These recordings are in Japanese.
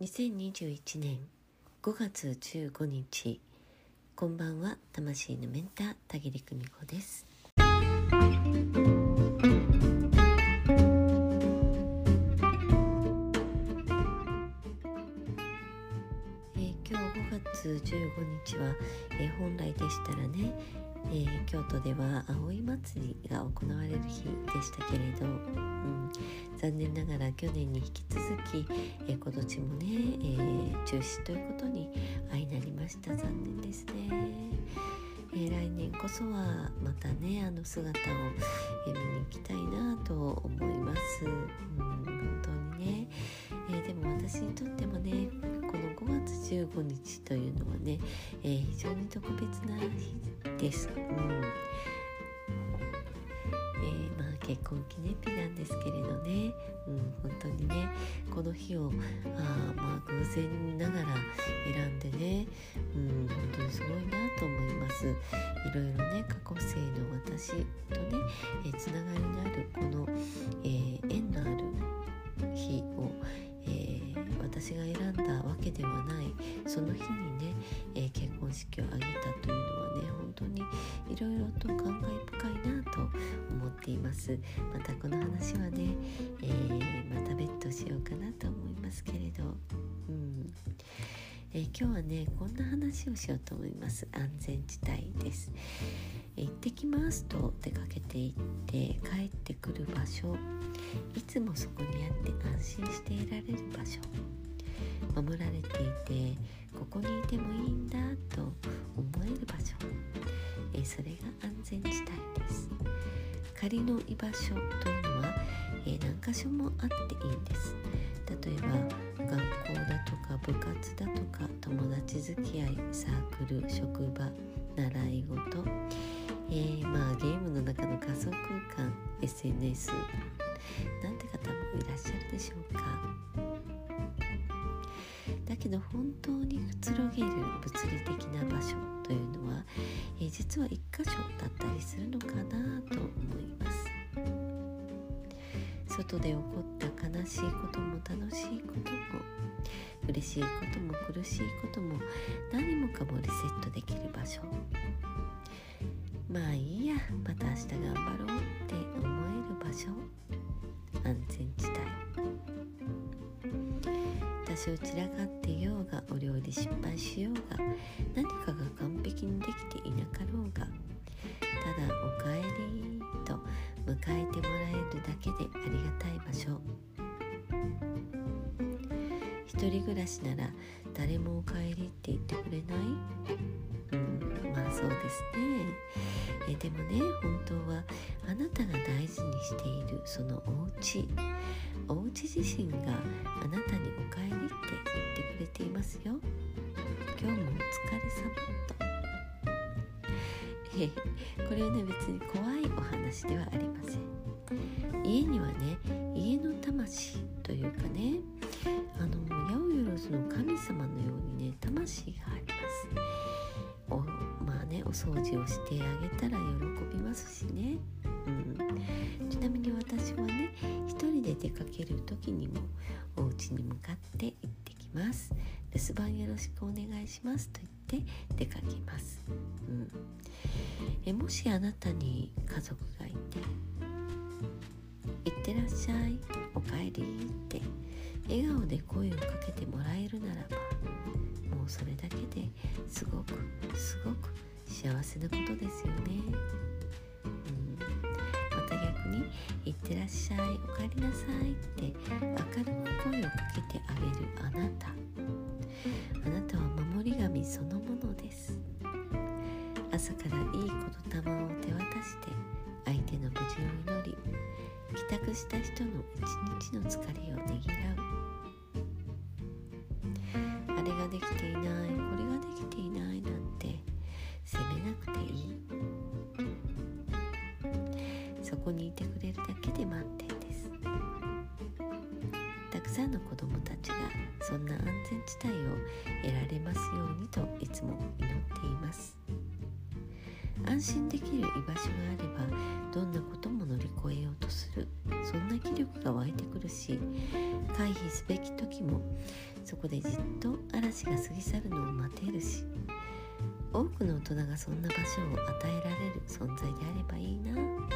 2021年5月15日こんばんは魂のメンター田切久美子です。えー今日5月15日は、えー本来でしたらね、えー京都では葵祭りが行われる日でしたけれど、うん、残念ながら去年に引き続き、えー今年もね、えー中止ということに相なりました。残念ですね、えー来年こそはまたねあの姿を、見に行きたいなと思います、うん、本当にね、えーでも私にとってもねこの5月15日というのはね、えー非常に特別な日です、うん。えーまあ、結婚記念日なんですけれどね、うん、本当にねこの日をあまあ偶然ながら選んでね、うん、本当にすごいなと思います。いろいろね過去生の私とね、えーつながりのあるこの、えー縁のある日を、えー私が選んだわけではない。その日にね、えー結婚式を挙げています。またこの話はね、えーまた別途しようかなと思いますけれど。うん。えー今日はねこんな話をしようと思います。安全地帯です、行ってきますと出かけていって帰ってくる場所。いつもそこにあって安心していられる場所。守られていてここにいてもいいんだと思える場所。えそれが安全地帯仮の居場所というのは、えー何箇所もあっていいんです。例えば学校だとか部活だとか友達付き合いサークル職場習い事、えーまあゲームの中の仮想空間 SNS なんて方もいらっしゃるでしょうか。だけど本当にくつろげる物理的な場所というのは、えー実は一箇所だったりするのかなと思います。外で起こった悲しいことも楽しいことも嬉しいことも苦しいことも何もかもリセットできる場所。まあいいやまた明日頑張ろうって思える場所。安全地帯。多少散らかってようがお料理失敗しようが何かが完璧にできていなかろうがただ「おかえり」と迎えてもらえるだけでありがたい場所。一人暮らしなら誰も「おかえり」って言ってくれない？うんまあそうですね。えでもね本当はあなたが大事にしているそのお家。お家自身があなたに「おかえり」って言ってくれていますよ。今日もお疲れ様と。えこれはね別に怖いお話ではありません。家にはね家の魂というかねあの八百万の神様のようにね魂があります。おまあねお掃除をしてあげたら喜びますしね、うん、ちなみに私はね一人で出かける時にもお家に向かって行ってきます。留守番よろしくお願いしますと言って出かけます、うん、えもしあなたに家族がいて「いってらっしゃいおかえり」って笑顔で声をかけてもらえるならばもうそれだけですごくすごく幸せなことですよね。いってらっしゃいおかえりなさい」って明るく声をかけてあげるあなた。あなたは守り神そのものです。朝からいいこと霊を手渡して相手の無事を祈り帰宅した人の一日の疲れをねぎらう。あれができていない。こにいてくれるだけで満点です。たくさんの子どもたちがそんな安全地帯を得られますようにといつも祈っています。安心できる居場所があればどんなことも乗り越えようとするそんな気力が湧いてくるし回避すべき時もそこでじっと嵐が過ぎ去るのを待てるし多くの大人がそんな場所を与えられる存在であればいいな。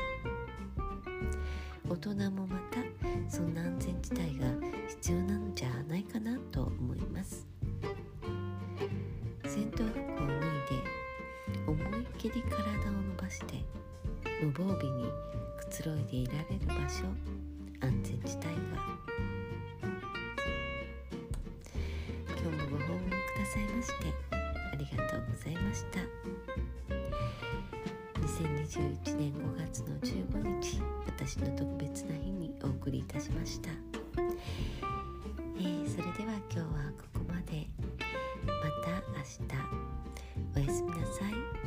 大人もまたそんな安全地帯が必要なんじゃないかなと思います。戦闘服を脱いで思いっきり体を伸ばして無防備にくつろいでいられる場所安全地帯が今日もご訪問くださいましてありがとうございました。2021年5月の15日私の特別な日にお送りいたしました、えー、それでは今日はここまで。また明日。おやすみなさい。